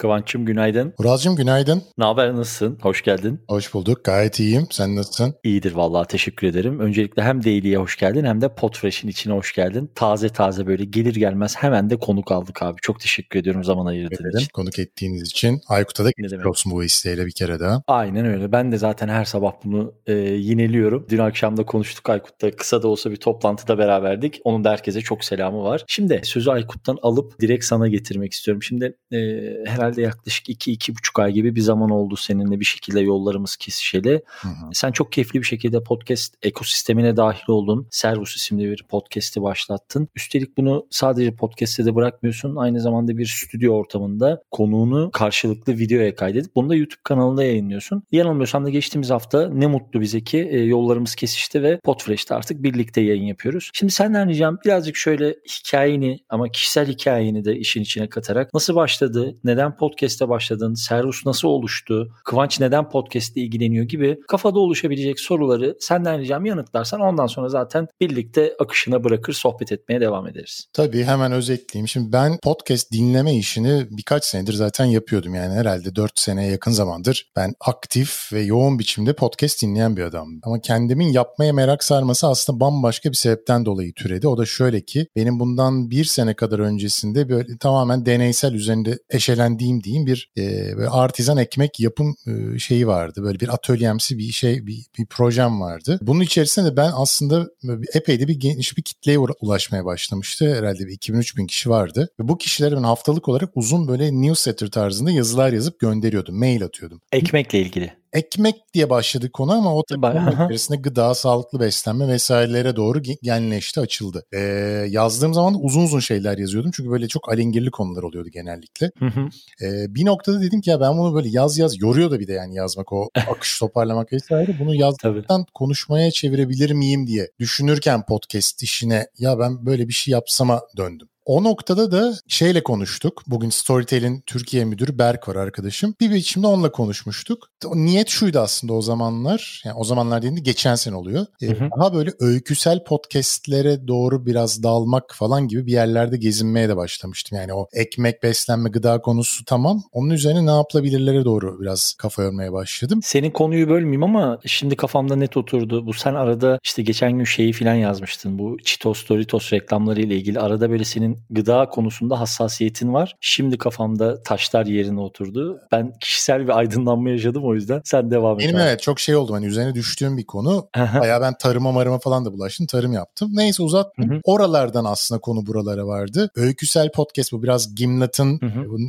Kıvanç'ım günaydın. Uraz'cığım günaydın. Ne haber nasılsın? Hoş geldin. Hoş bulduk. Gayet iyiyim. Sen nasılsın? İyidir vallahi teşekkür ederim. Öncelikle hem Daily'ye hoş geldin hem de Podfresh'in içine hoş geldin. Taze taze böyle gelir gelmez hemen de konuk aldık abi. Çok teşekkür ediyorum zaman ayırdığın Ederim. için. Konuk ettiğiniz için. Aykut'a da geçmiş olsun bu isteğiyle bir kere daha. Aynen öyle. Ben de zaten her sabah bunu e, yineliyorum. Dün akşam da konuştuk Aykut'ta. Kısa da olsa bir toplantıda beraberdik. Onun da herkese çok selamı var. Şimdi sözü Aykut'tan alıp direkt sana getirmek istiyorum. Şimdi e, herhalde yaklaşık 2-2,5 ay gibi bir zaman oldu seninle bir şekilde yollarımız kesişeli. Hı hı. Sen çok keyifli bir şekilde podcast ekosistemine dahil oldun. Servus isimli bir podcast'i başlattın. Üstelik bunu sadece podcast'te de bırakmıyorsun. Aynı zamanda bir stüdyo ortamında konuğunu karşılıklı videoya kaydedip bunu da YouTube kanalında yayınlıyorsun. Yanılmıyorsam da geçtiğimiz hafta ne mutlu bize ki e, yollarımız kesişti ve Podfresh'te artık birlikte yayın yapıyoruz. Şimdi senden ricam birazcık şöyle hikayeni ama kişisel hikayeni de işin içine katarak nasıl başladı, neden podcast'e başladın, Servus nasıl oluştu, Kıvanç neden podcast'le ilgileniyor gibi kafada oluşabilecek soruları senden ricam yanıtlarsan ondan sonra zaten birlikte akışına bırakır sohbet etmeye devam ederiz. Tabii hemen özetleyeyim. Şimdi ben podcast dinleme işini birkaç senedir zaten yapıyordum. Yani herhalde 4 seneye yakın zamandır ben aktif ve yoğun biçimde podcast dinleyen bir adamdım. Ama kendimin yapmaya merak sarması aslında bambaşka bir sebepten dolayı türedi. O da şöyle ki benim bundan bir sene kadar öncesinde böyle tamamen deneysel üzerinde eşelendiğim diyeyim bir e, böyle artizan ekmek yapım e, şeyi vardı. Böyle bir atölyemsi bir şey bir, bir projem vardı. Bunun içerisinde de ben aslında epey de bir geniş bir kitleye ulaşmaya başlamıştı. Herhalde bir 2000-3000 bin kişi vardı. Ve bu kişilere ben haftalık olarak uzun böyle newsletter tarzında yazılar yazıp gönderiyordum. Mail atıyordum. Ekmekle ilgili. Ekmek diye başladı konu ama o tabii içerisinde gıda, sağlıklı beslenme vesairelere doğru ge- genleşti, açıldı. Ee, yazdığım zaman uzun uzun şeyler yazıyordum. Çünkü böyle çok alengirli konular oluyordu genellikle. Hı hı. Ee, bir noktada dedim ki ya ben bunu böyle yaz yaz yoruyor da bir de yani yazmak o akış toparlamak vesaire. Bunu yaz Tabii. ben konuşmaya çevirebilir miyim diye düşünürken podcast işine ya ben böyle bir şey yapsama döndüm. O noktada da şeyle konuştuk. Bugün Storytel'in Türkiye müdürü Berk var arkadaşım. Bir biçimde onunla konuşmuştuk. O niyet şuydu aslında o zamanlar. Yani o zamanlar dediğimde geçen sene oluyor. Ee, Hı hı. Daha böyle öyküsel podcastlere doğru biraz dalmak falan gibi bir yerlerde gezinmeye de başlamıştım. Yani o ekmek, beslenme, gıda konusu tamam. Onun üzerine ne yapılabilirlere doğru biraz kafa yormaya başladım. Senin konuyu bölmeyeyim ama şimdi kafamda net oturdu. Bu sen arada işte geçen gün şeyi filan yazmıştın. Bu Cheetos Doritos reklamları ile ilgili arada böyle senin gıda konusunda hassasiyetin var. Şimdi kafamda taşlar yerine oturdu. Ben kişisel bir aydınlanma yaşadım o yüzden. Sen devam et. Benim abi. evet çok şey oldu. Hani üzerine düştüğüm bir konu. Bayağı ben tarıma marıma falan da bulaştım. Tarım yaptım. Neyse hı. Oralardan aslında konu buralara vardı. Öyküsel podcast bu. Biraz Gimlet'in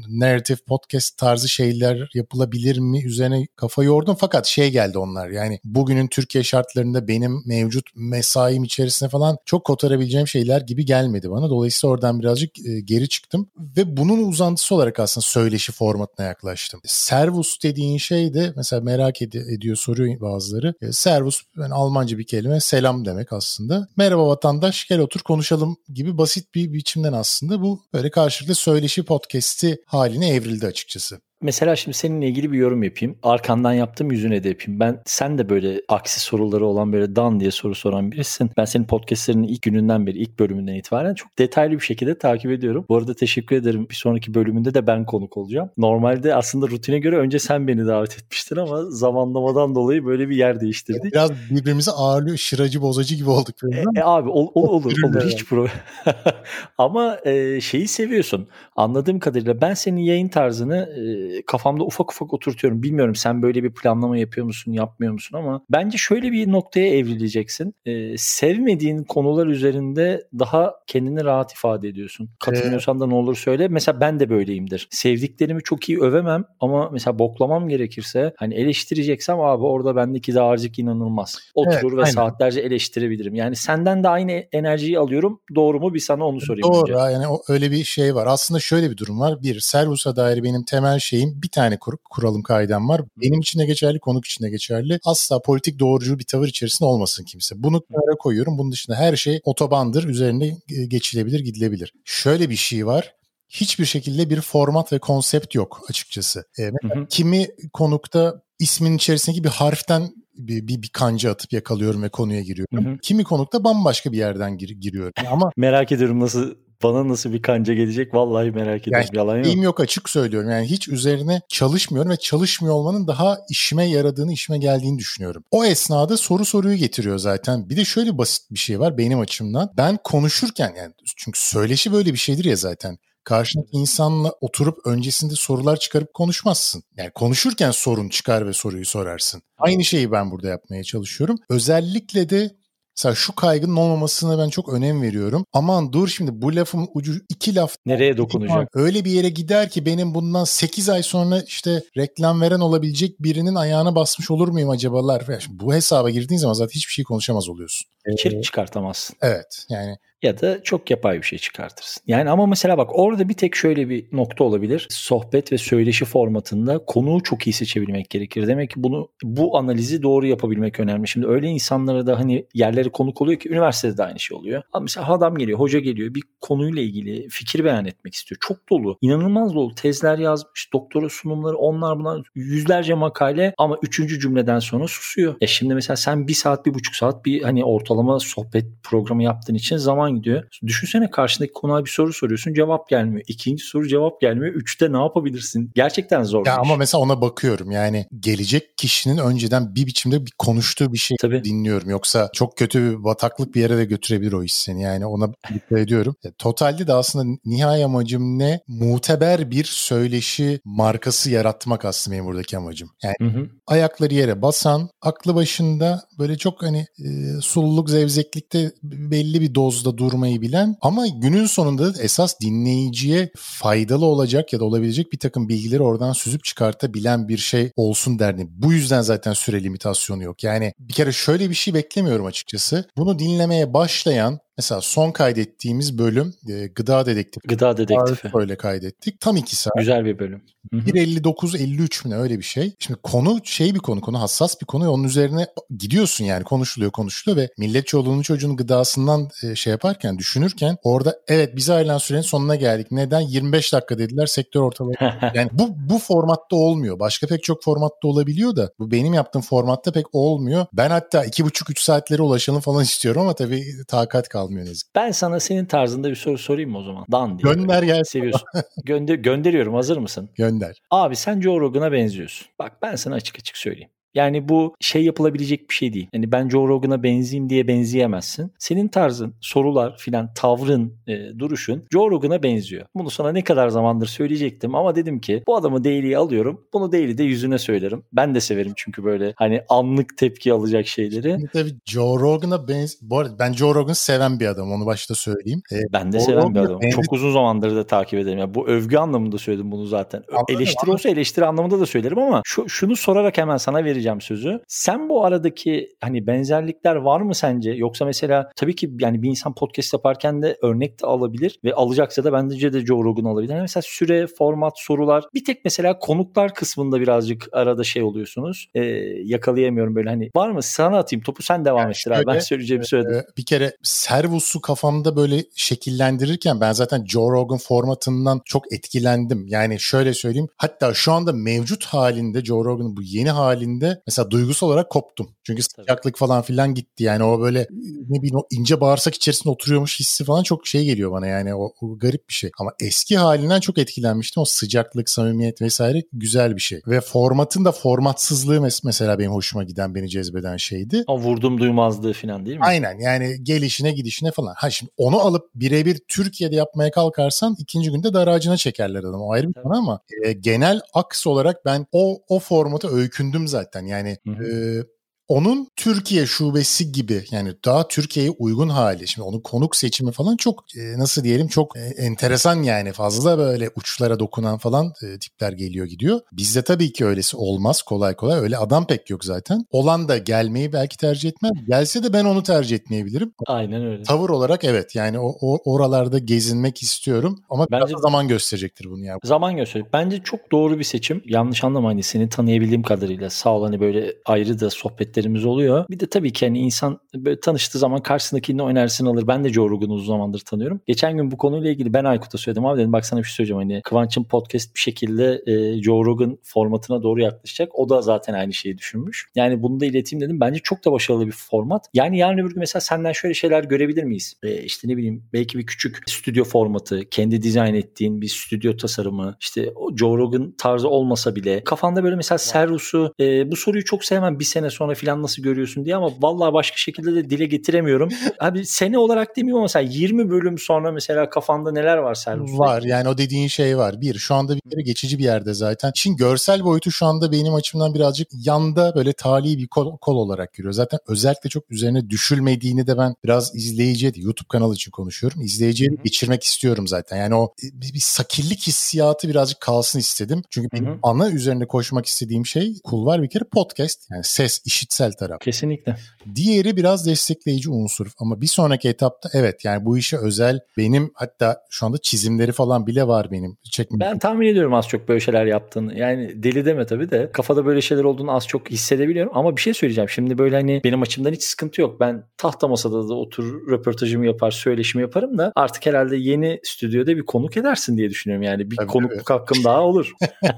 narrative podcast tarzı şeyler yapılabilir mi? Üzerine kafa yordum. Fakat şey geldi onlar. Yani bugünün Türkiye şartlarında benim mevcut mesaim içerisine falan çok kotarabileceğim şeyler gibi gelmedi bana. Dolayısıyla oradan birazcık e, geri çıktım. Ve bunun uzantısı olarak aslında söyleşi formatına yaklaştım. Servus dediğin şey de mesela merak ed- ediyor soruyor bazıları. E, servus yani Almanca bir kelime selam demek aslında. Merhaba vatandaş gel otur konuşalım gibi basit bir biçimden aslında bu böyle karşılıklı söyleşi podcast'i haline evrildi açıkçası. Mesela şimdi seninle ilgili bir yorum yapayım. Arkandan yaptım yüzüne de yapayım. Ben sen de böyle aksi soruları olan böyle dan diye soru soran birisin. Ben senin podcastlerinin ilk gününden beri, ilk bölümünden itibaren çok detaylı bir şekilde takip ediyorum. Bu arada teşekkür ederim. Bir sonraki bölümünde de ben konuk olacağım. Normalde aslında rutine göre önce sen beni davet etmiştin ama zamanlamadan dolayı böyle bir yer değiştirdik. Biraz birbirimizi ağırlıyor, şıracı bozacı gibi olduk. E, e abi ol, ol- olur olur dilerim. hiç problem. Ama e, şeyi seviyorsun. Anladığım kadarıyla ben senin yayın tarzını e, kafamda ufak ufak oturtuyorum. Bilmiyorum sen böyle bir planlama yapıyor musun, yapmıyor musun ama bence şöyle bir noktaya evrileceksin. E, sevmediğin konular üzerinde daha kendini rahat ifade ediyorsun. Katılmıyorsan da ne olur söyle. Mesela ben de böyleyimdir. Sevdiklerimi çok iyi övemem ama mesela boklamam gerekirse hani eleştireceksem abi orada bendeki dağarcık inanılmaz. Oturur Evet, ve aynen. saatlerce eleştirebilirim. Yani senden de aynı enerjiyi alıyorum. Doğru mu? Bir sana onu sorayım Doğru önce. yani o, öyle bir şey var. Aslında şöyle bir durum var. Bir, Servus'a dair benim temel şeyim bir tane kur- kuralım kaidem var. Benim için de geçerli, konuk için de geçerli. Asla politik doğrucu bir tavır içerisinde olmasın kimse. Bunu kenara koyuyorum. Bunun dışında her şey otobandır. Üzerinde e, geçilebilir, gidilebilir. Şöyle bir şey var. Hiçbir şekilde bir format ve konsept yok açıkçası. E, Hı hı. kimi konukta ismin içerisindeki bir harften bir, bir, bir kanca atıp yakalıyorum ve konuya giriyorum. Hı hı. Kimi konukta bambaşka bir yerden gir- giriyorum. Ama Merak ediyorum nasıl Bana nasıl bir kanca gelecek vallahi merak ediyorum. Yani, Yalan yok. yok açık söylüyorum. Yani hiç üzerine çalışmıyorum ve çalışmıyor olmanın daha işime yaradığını, işime geldiğini düşünüyorum. O esnada soru soruyu getiriyor zaten. Bir de şöyle basit bir şey var benim açımdan. Ben konuşurken yani çünkü söyleşi böyle bir şeydir ya zaten. Karşındaki insanla oturup öncesinde sorular çıkarıp konuşmazsın. Yani konuşurken sorun çıkar ve soruyu sorarsın. Aynı şeyi ben burada yapmaya çalışıyorum. Özellikle de Mesela şu kaygının olmamasına ben çok önem veriyorum. Aman dur şimdi bu lafın ucu iki laf. Nereye dokunacak? Öyle bir yere gider ki benim bundan 8 ay sonra işte reklam veren olabilecek birinin ayağına basmış olur muyum acabalar? Bu hesaba girdiğin zaman zaten hiçbir şey konuşamaz oluyorsun. İçerik çıkartamazsın. Evet yani ya da çok yapay bir şey çıkartırsın. Yani ama mesela bak orada bir tek şöyle bir nokta olabilir. Sohbet ve söyleşi formatında konuğu çok iyi seçebilmek gerekir. Demek ki bunu bu analizi doğru yapabilmek önemli. Şimdi öyle insanlara da hani yerleri konuk oluyor ki üniversitede de aynı şey oluyor. Ama mesela adam geliyor, hoca geliyor bir konuyla ilgili fikir beyan etmek istiyor. Çok dolu. inanılmaz dolu. Tezler yazmış, doktora sunumları onlar bunlar yüzlerce makale ama üçüncü cümleden sonra susuyor. Ya şimdi mesela sen bir saat, bir buçuk saat bir hani ortalama sohbet programı yaptığın için zaman zaman gidiyor. Düşünsene karşındaki konuğa bir soru soruyorsun cevap gelmiyor. İkinci soru cevap gelmiyor. Üçte ne yapabilirsin? Gerçekten zor. Ya ama mesela ona bakıyorum yani gelecek kişinin önceden bir biçimde bir konuştuğu bir şey Tabii. dinliyorum. Yoksa çok kötü bir bataklık bir yere de götürebilir o iş seni. Yani ona dikkat ediyorum. E, totalde de aslında nihai amacım ne? Muteber bir söyleşi markası yaratmak aslında benim buradaki amacım. Yani hı hı. ayakları yere basan, aklı başında böyle çok hani e, sululuk, zevzeklikte belli bir dozda durmayı bilen ama günün sonunda esas dinleyiciye faydalı olacak ya da olabilecek bir takım bilgileri oradan süzüp çıkartabilen bir şey olsun derdim. Bu yüzden zaten süre limitasyonu yok. Yani bir kere şöyle bir şey beklemiyorum açıkçası. Bunu dinlemeye başlayan Mesela son kaydettiğimiz bölüm e, Gıda Dedektifi. Gıda Dedektifi. Öyle kaydettik. Tam iki saat. Güzel bir bölüm. 1.59-53 mi ne öyle bir şey. Şimdi konu şey bir konu, konu hassas bir konu. Onun üzerine gidiyorsun yani konuşuluyor konuşuluyor ve millet çoluğunun çocuğunun gıdasından e, şey yaparken, düşünürken orada evet bize ayrılan sürenin sonuna geldik. Neden? 25 dakika dediler sektör ortalaması. yani bu, bu formatta olmuyor. Başka pek çok formatta olabiliyor da bu benim yaptığım formatta pek olmuyor. Ben hatta 2.5-3 saatlere ulaşalım falan istiyorum ama tabii takat kalmıyor ne Ben sana senin tarzında bir soru sorayım mı o zaman? Dan diye. Gönder gel. Seviyorsun. Gönder gönderiyorum. Hazır mısın? Gönder. Abi sen Joe Rogan'a benziyorsun. Bak ben sana açık açık söyleyeyim. Yani bu şey yapılabilecek bir şey değil. Yani ben Joe Rogan'a benzeyeyim diye benzeyemezsin. Senin tarzın, sorular filan, tavrın, e, duruşun Joe Rogan'a benziyor. Bunu sana ne kadar zamandır söyleyecektim ama dedim ki bu adamı daily'ye alıyorum. Bunu daily'de yüzüne söylerim. Ben de severim çünkü böyle hani anlık tepki alacak şeyleri. Şimdi tabii Joe Rogan'a benz... Bu arada ben Joe Rogan'ı seven bir adam. Onu başta söyleyeyim. Ee, ben de Joe seven bir adamım. Benz... Çok uzun zamandır da takip ederim. Yani bu övgü anlamında söyledim bunu zaten. Anladım, eleştiri anladım. olsa eleştiri anlamında da söylerim ama şu, şunu sorarak hemen sana vereceğim vereceğim sözü. Sen bu aradaki hani benzerlikler var mı sence? Yoksa mesela tabii ki yani bir insan podcast yaparken de örnek de alabilir ve alacaksa da bence de Joe Rogan alabilir. Yani mesela süre, format, sorular. Bir tek mesela konuklar kısmında birazcık arada şey oluyorsunuz. Ee, yakalayamıyorum böyle hani. Var mı? Sana atayım topu sen devam yani ettir abi. Ben söyleyeceğimi söyledim. E, bir kere Servus'u kafamda böyle şekillendirirken ben zaten Joe Rogan formatından çok etkilendim. Yani şöyle söyleyeyim. Hatta şu anda mevcut halinde Joe Rogan'ın bu yeni halinde mesela duygusal olarak koptum. Çünkü sıcaklık falan filan gitti. Yani o böyle ne bileyim o ince bağırsak içerisinde oturuyormuş hissi falan çok şey geliyor bana yani o, o garip bir şey. Ama eski halinden çok etkilenmiştim. O sıcaklık, samimiyet vesaire güzel bir şey. Ve formatın da formatsızlığı mesela benim hoşuma giden, beni cezbeden şeydi. O vurdum duymazlığı falan değil mi? Aynen yani gelişine gidişine falan. Ha şimdi onu alıp birebir Türkiye'de yapmaya kalkarsan ikinci günde dar ağacına çekerler adam. O ayrı bir konu ama e, genel aks olarak ben o o formata öykündüm zaten. Yani hı hı. E, onun Türkiye şubesi gibi yani daha Türkiye'ye uygun hali. Şimdi onun konuk seçimi falan çok e, nasıl diyelim çok e, enteresan yani fazla böyle uçlara dokunan falan e, tipler geliyor gidiyor. Bizde tabii ki öylesi olmaz kolay kolay öyle adam pek yok zaten. Olan da gelmeyi belki tercih etmez. Gelse de ben onu tercih etmeyebilirim. Aynen öyle. Tavır olarak evet yani o, o oralarda gezinmek istiyorum ama Bence zaman gösterecektir bunu ya. Zaman gösterecek. Bence çok doğru bir seçim. Yanlış anlama hani seni tanıyabildiğim kadarıyla sağ ol hani böyle ayrı da sohbette muhabbetlerimiz oluyor. Bir de tabii ki hani insan böyle tanıştığı zaman karşısındakinin o enerjisini alır. Ben de Joe Rogan'ı uzun zamandır tanıyorum. Geçen gün bu konuyla ilgili ben Aykut'a söyledim. Abi dedim bak sana bir şey söyleyeceğim. Hani Kıvanç'ın podcast bir şekilde e, Joe Rogan formatına doğru yaklaşacak. O da zaten aynı şeyi düşünmüş. Yani bunu da ileteyim dedim. Bence çok da başarılı bir format. Yani yarın öbür gün mesela senden şöyle şeyler görebilir miyiz? E, işte ne bileyim belki bir küçük stüdyo formatı, kendi dizayn ettiğin bir stüdyo tasarımı, işte Joe Rogan tarzı olmasa bile kafanda böyle mesela Servus'u e, bu soruyu çok sevmem bir sene sonra falan nasıl görüyorsun diye ama vallahi başka şekilde de dile getiremiyorum. Abi sene olarak demeyeyim ama mesela 20 bölüm sonra mesela kafanda neler var Servus'ta? Var yani o dediğin şey var. Bir şu anda bir kere geçici bir yerde zaten. Şimdi görsel boyutu şu anda benim açımdan birazcık yanda böyle tali bir kol, kol olarak görüyor. Zaten özellikle çok üzerine düşülmediğini de ben biraz izleyiciye YouTube kanalı için konuşuyorum. İzleyiciye geçirmek istiyorum zaten. Yani o bir, bir sakillik hissiyatı birazcık kalsın istedim. Çünkü benim Hı-hı. ana üzerine koşmak istediğim şey kulvar bir kere podcast. Yani ses, işitsel taraf. Kesinlikle. Diğeri biraz destekleyici unsur. Ama bir sonraki etapta evet yani bu işe özel benim hatta şu anda çizimleri falan bile var benim. Çekmek. Ben tahmin ediyorum az çok böyle şeyler yaptığını. Yani deli deme tabii de kafada böyle şeyler olduğunu az çok hissedebiliyorum. Ama bir şey söyleyeceğim. Şimdi böyle hani benim açımdan hiç sıkıntı yok. Ben tahta masada da otur röportajımı yapar, söyleşimi yaparım da artık herhalde yeni stüdyoda bir konuk edersin diye düşünüyorum. Yani bir tabii, konukluk tabii. hakkım daha olur.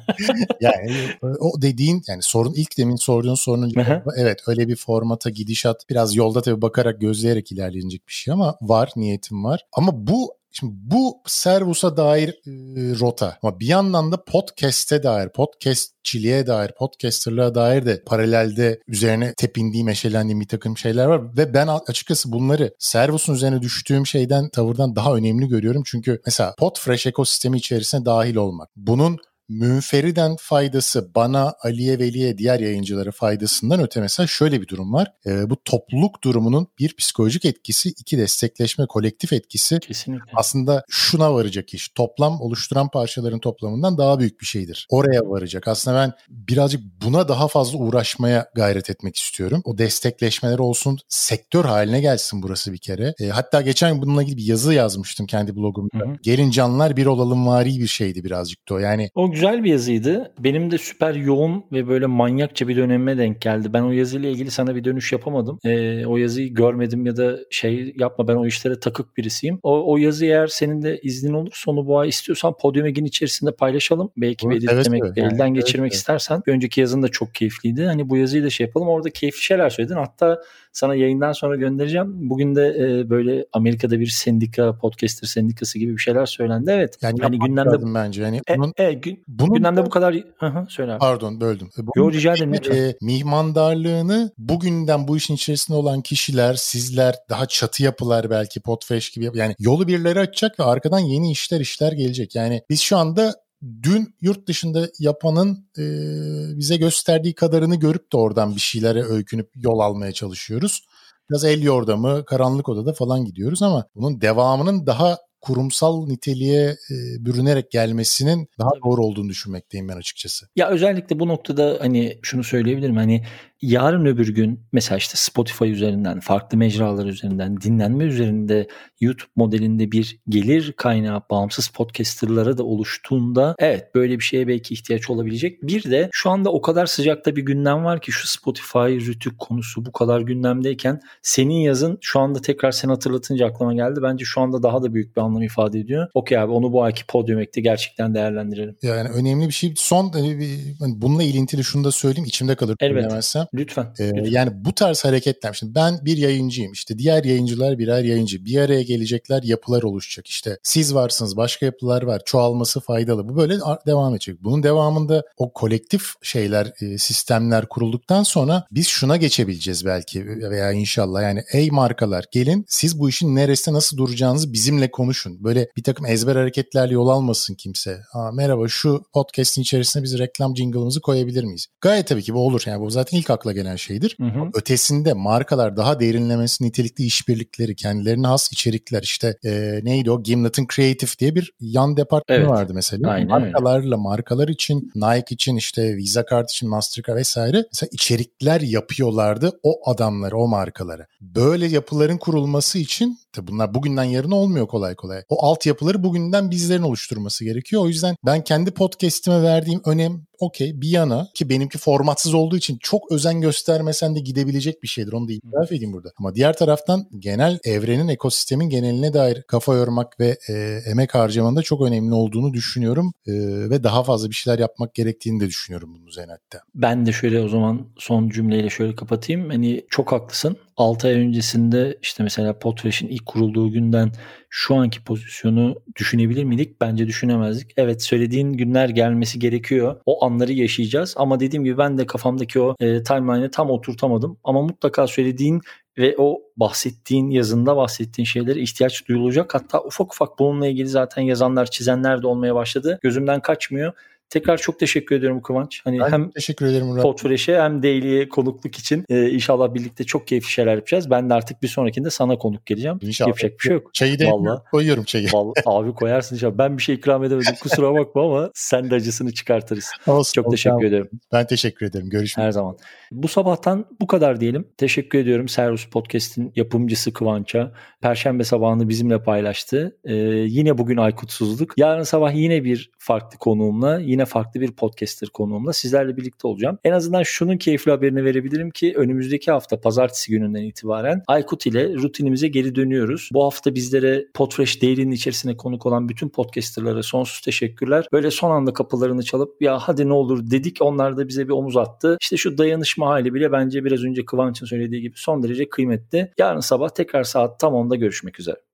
yani o dediğin yani sorun ilk demin sorduğun sorunun evet öyle bir formata gidişat biraz yolda tabii bakarak gözleyerek ilerlenecek bir şey ama var niyetim var. Ama bu Şimdi bu Servus'a dair e, rota ama bir yandan da podcast'e dair, podcastçiliğe dair, podcasterlığa dair de paralelde üzerine tepindiğim, eşelendiğim bir takım şeyler var. Ve ben açıkçası bunları Servus'un üzerine düştüğüm şeyden, tavırdan daha önemli görüyorum. Çünkü mesela Podfresh ekosistemi içerisine dahil olmak. Bunun münferiden faydası bana, Ali'ye, Veli'ye, diğer yayıncılara faydasından öte mesela şöyle bir durum var. E, bu topluluk durumunun bir psikolojik etkisi, iki destekleşme, kolektif etkisi Kesinlikle. aslında şuna varacak iş. Toplam oluşturan parçaların toplamından daha büyük bir şeydir. Oraya varacak. Aslında ben birazcık buna daha fazla uğraşmaya gayret etmek istiyorum. O destekleşmeler olsun, sektör haline gelsin burası bir kere. E, hatta geçen bununla ilgili bir yazı yazmıştım kendi blogumda. Hı hı. Gelin canlar bir olalım vari bir şeydi birazcık da o. Yani o güzel bir yazıydı. Benim de süper yoğun ve böyle manyakça bir dönemime denk geldi. Ben o yazıyla ilgili sana bir dönüş yapamadım. Ee, o yazıyı görmedim ya da şey yapma ben o işlere takık birisiyim. O, o yazı eğer senin de iznin olursa onu bu ay istiyorsan Podium Egin içerisinde paylaşalım. Belki bir editlemek, evet. elden yani, geçirmek evet, istersen. Bir önceki yazın da çok keyifliydi. Hani bu yazıyı da şey yapalım. Orada keyifli şeyler söyledin. Hatta sana yayından sonra göndereceğim. Bugün de e, böyle Amerika'da bir sendika, podcaster sendikası gibi bir şeyler söylendi. Evet. Yani hani gündemde bence. Yani e, bunun, e, gün, bunun gündemde bu kadar hı söyle. Pardon böldüm. E, Yo rica ederim lütfen. E, mihmandarlığını bugünden bu işin içerisinde olan kişiler, sizler, daha çatı yapılar belki Podfresh gibi yani yolu birileri açacak ve arkadan yeni işler işler gelecek. Yani biz şu anda dün yurt dışında yapanın e, bize gösterdiği kadarını görüp de oradan bir şeylere öykünüp yol almaya çalışıyoruz. Biraz el yordamı, karanlık odada falan gidiyoruz ama bunun devamının daha kurumsal niteliğe e, bürünerek gelmesinin daha doğru olduğunu düşünmekteyim ben açıkçası. Ya özellikle bu noktada hani şunu söyleyebilirim hani yarın öbür gün mesela işte Spotify üzerinden, farklı mecralar üzerinden, dinlenme üzerinde YouTube modelinde bir gelir kaynağı bağımsız podcasterlara da oluştuğunda evet böyle bir şeye belki ihtiyaç olabilecek. Bir de şu anda o kadar sıcakta bir gündem var ki şu Spotify, Rütük konusu bu kadar gündemdeyken senin yazın şu anda tekrar sen hatırlatınca aklıma geldi. Bence şu anda daha da büyük bir anlam ifade ediyor. Okey abi onu bu ayki Podium Ek'te gerçekten değerlendirelim. Yani önemli bir şey. Son hani bununla ilintili şunu da söyleyeyim içimde kalır. Evet. Lütfen, ee, lütfen. Yani bu tarz hareketler. Şimdi ben bir yayıncıyım. İşte diğer yayıncılar birer yayıncı. Bir araya gelecekler yapılar oluşacak. İşte siz varsınız başka yapılar var. Çoğalması faydalı. Bu böyle devam edecek. Bunun devamında o kolektif şeyler, e, sistemler kurulduktan sonra biz şuna geçebileceğiz belki veya inşallah. Yani ey markalar gelin siz bu işin neresinde nasıl duracağınızı bizimle konuşun. Böyle bir takım ezber hareketlerle yol almasın kimse. Aa, merhaba şu podcast'in içerisine biz reklam jingle'ımızı koyabilir miyiz? Gayet tabii ki bu olur. Yani bu zaten ilk akla gelen şeydir. Hı hı. Ötesinde markalar daha derinlemesi nitelikli işbirlikleri, kendilerine has içerikler işte e, neydi o Gimlet'in Creative diye bir yan departmanı evet. vardı mesela. Aynen Markalarla öyle. markalar için Nike için işte Visa kart için Mastercard vesaire mesela içerikler yapıyorlardı o adamları, o markaları. Böyle yapıların kurulması için Tabii bunlar bugünden yarına olmuyor kolay kolay. O altyapıları bugünden bizlerin oluşturması gerekiyor. O yüzden ben kendi podcast'ime verdiğim önem okey bir yana ki benimki formatsız olduğu için çok özen göstermesen de gidebilecek bir şeydir. Onu da itiraf edeyim burada. Ama diğer taraftan genel evrenin, ekosistemin geneline dair kafa yormak ve e, emek harcamanın da çok önemli olduğunu düşünüyorum. E, ve daha fazla bir şeyler yapmak gerektiğini de düşünüyorum bunun üzerine hatta. Ben de şöyle o zaman son cümleyle şöyle kapatayım. Hani çok haklısın. 6 ay öncesinde işte mesela Potfresh'in ilk kurulduğu günden şu anki pozisyonu düşünebilir miydik? Bence düşünemezdik. Evet söylediğin günler gelmesi gerekiyor. O anları yaşayacağız ama dediğim gibi ben de kafamdaki o e, timeline'ı tam oturtamadım. Ama mutlaka söylediğin ve o bahsettiğin yazında bahsettiğin şeylere ihtiyaç duyulacak. Hatta ufak ufak bununla ilgili zaten yazanlar çizenler de olmaya başladı. Gözümden kaçmıyor. Tekrar çok teşekkür ediyorum Kıvanç. Hani ben hem teşekkür ederim Murat. Podfresh'e hem Daily'e konukluk için e, inşallah birlikte çok keyifli şeyler yapacağız. Ben de artık bir sonrakinde sana konuk geleceğim. İnşallah. Yapacak bir şey yok. Çayı da Vallahi. koyuyorum çayı. Vallahi, abi koyarsın inşallah. Ben bir şey ikram edemedim. Kusura bakma ama sen de acısını çıkartırız. Olsun, Çok olsun. teşekkür ederim. Ben teşekkür ederim. Görüşmek Her zaman. Bu sabahtan bu kadar diyelim. Teşekkür ediyorum Servus Podcast'in yapımcısı Kıvanç'a. Perşembe sabahını bizimle paylaştı. Ee, yine bugün Aykutsuzluk. Yarın sabah yine bir farklı konuğumla, yine farklı bir podcaster konuğumla sizlerle birlikte olacağım. En azından şunun keyifli haberini verebilirim ki önümüzdeki hafta pazartesi gününden itibaren Aykut ile rutinimize geri dönüyoruz. Bu hafta bizlere Podfresh Daily'nin içerisine konuk olan bütün podcasterlara sonsuz teşekkürler. Böyle son anda kapılarını çalıp ya hadi ne olur dedik. Onlar da bize bir omuz attı. İşte şu dayanışma hali bile bence biraz önce Kıvanç'ın söylediği gibi son derece kıymetli. Yarın sabah tekrar saat tam 10'da görüşmek üzere.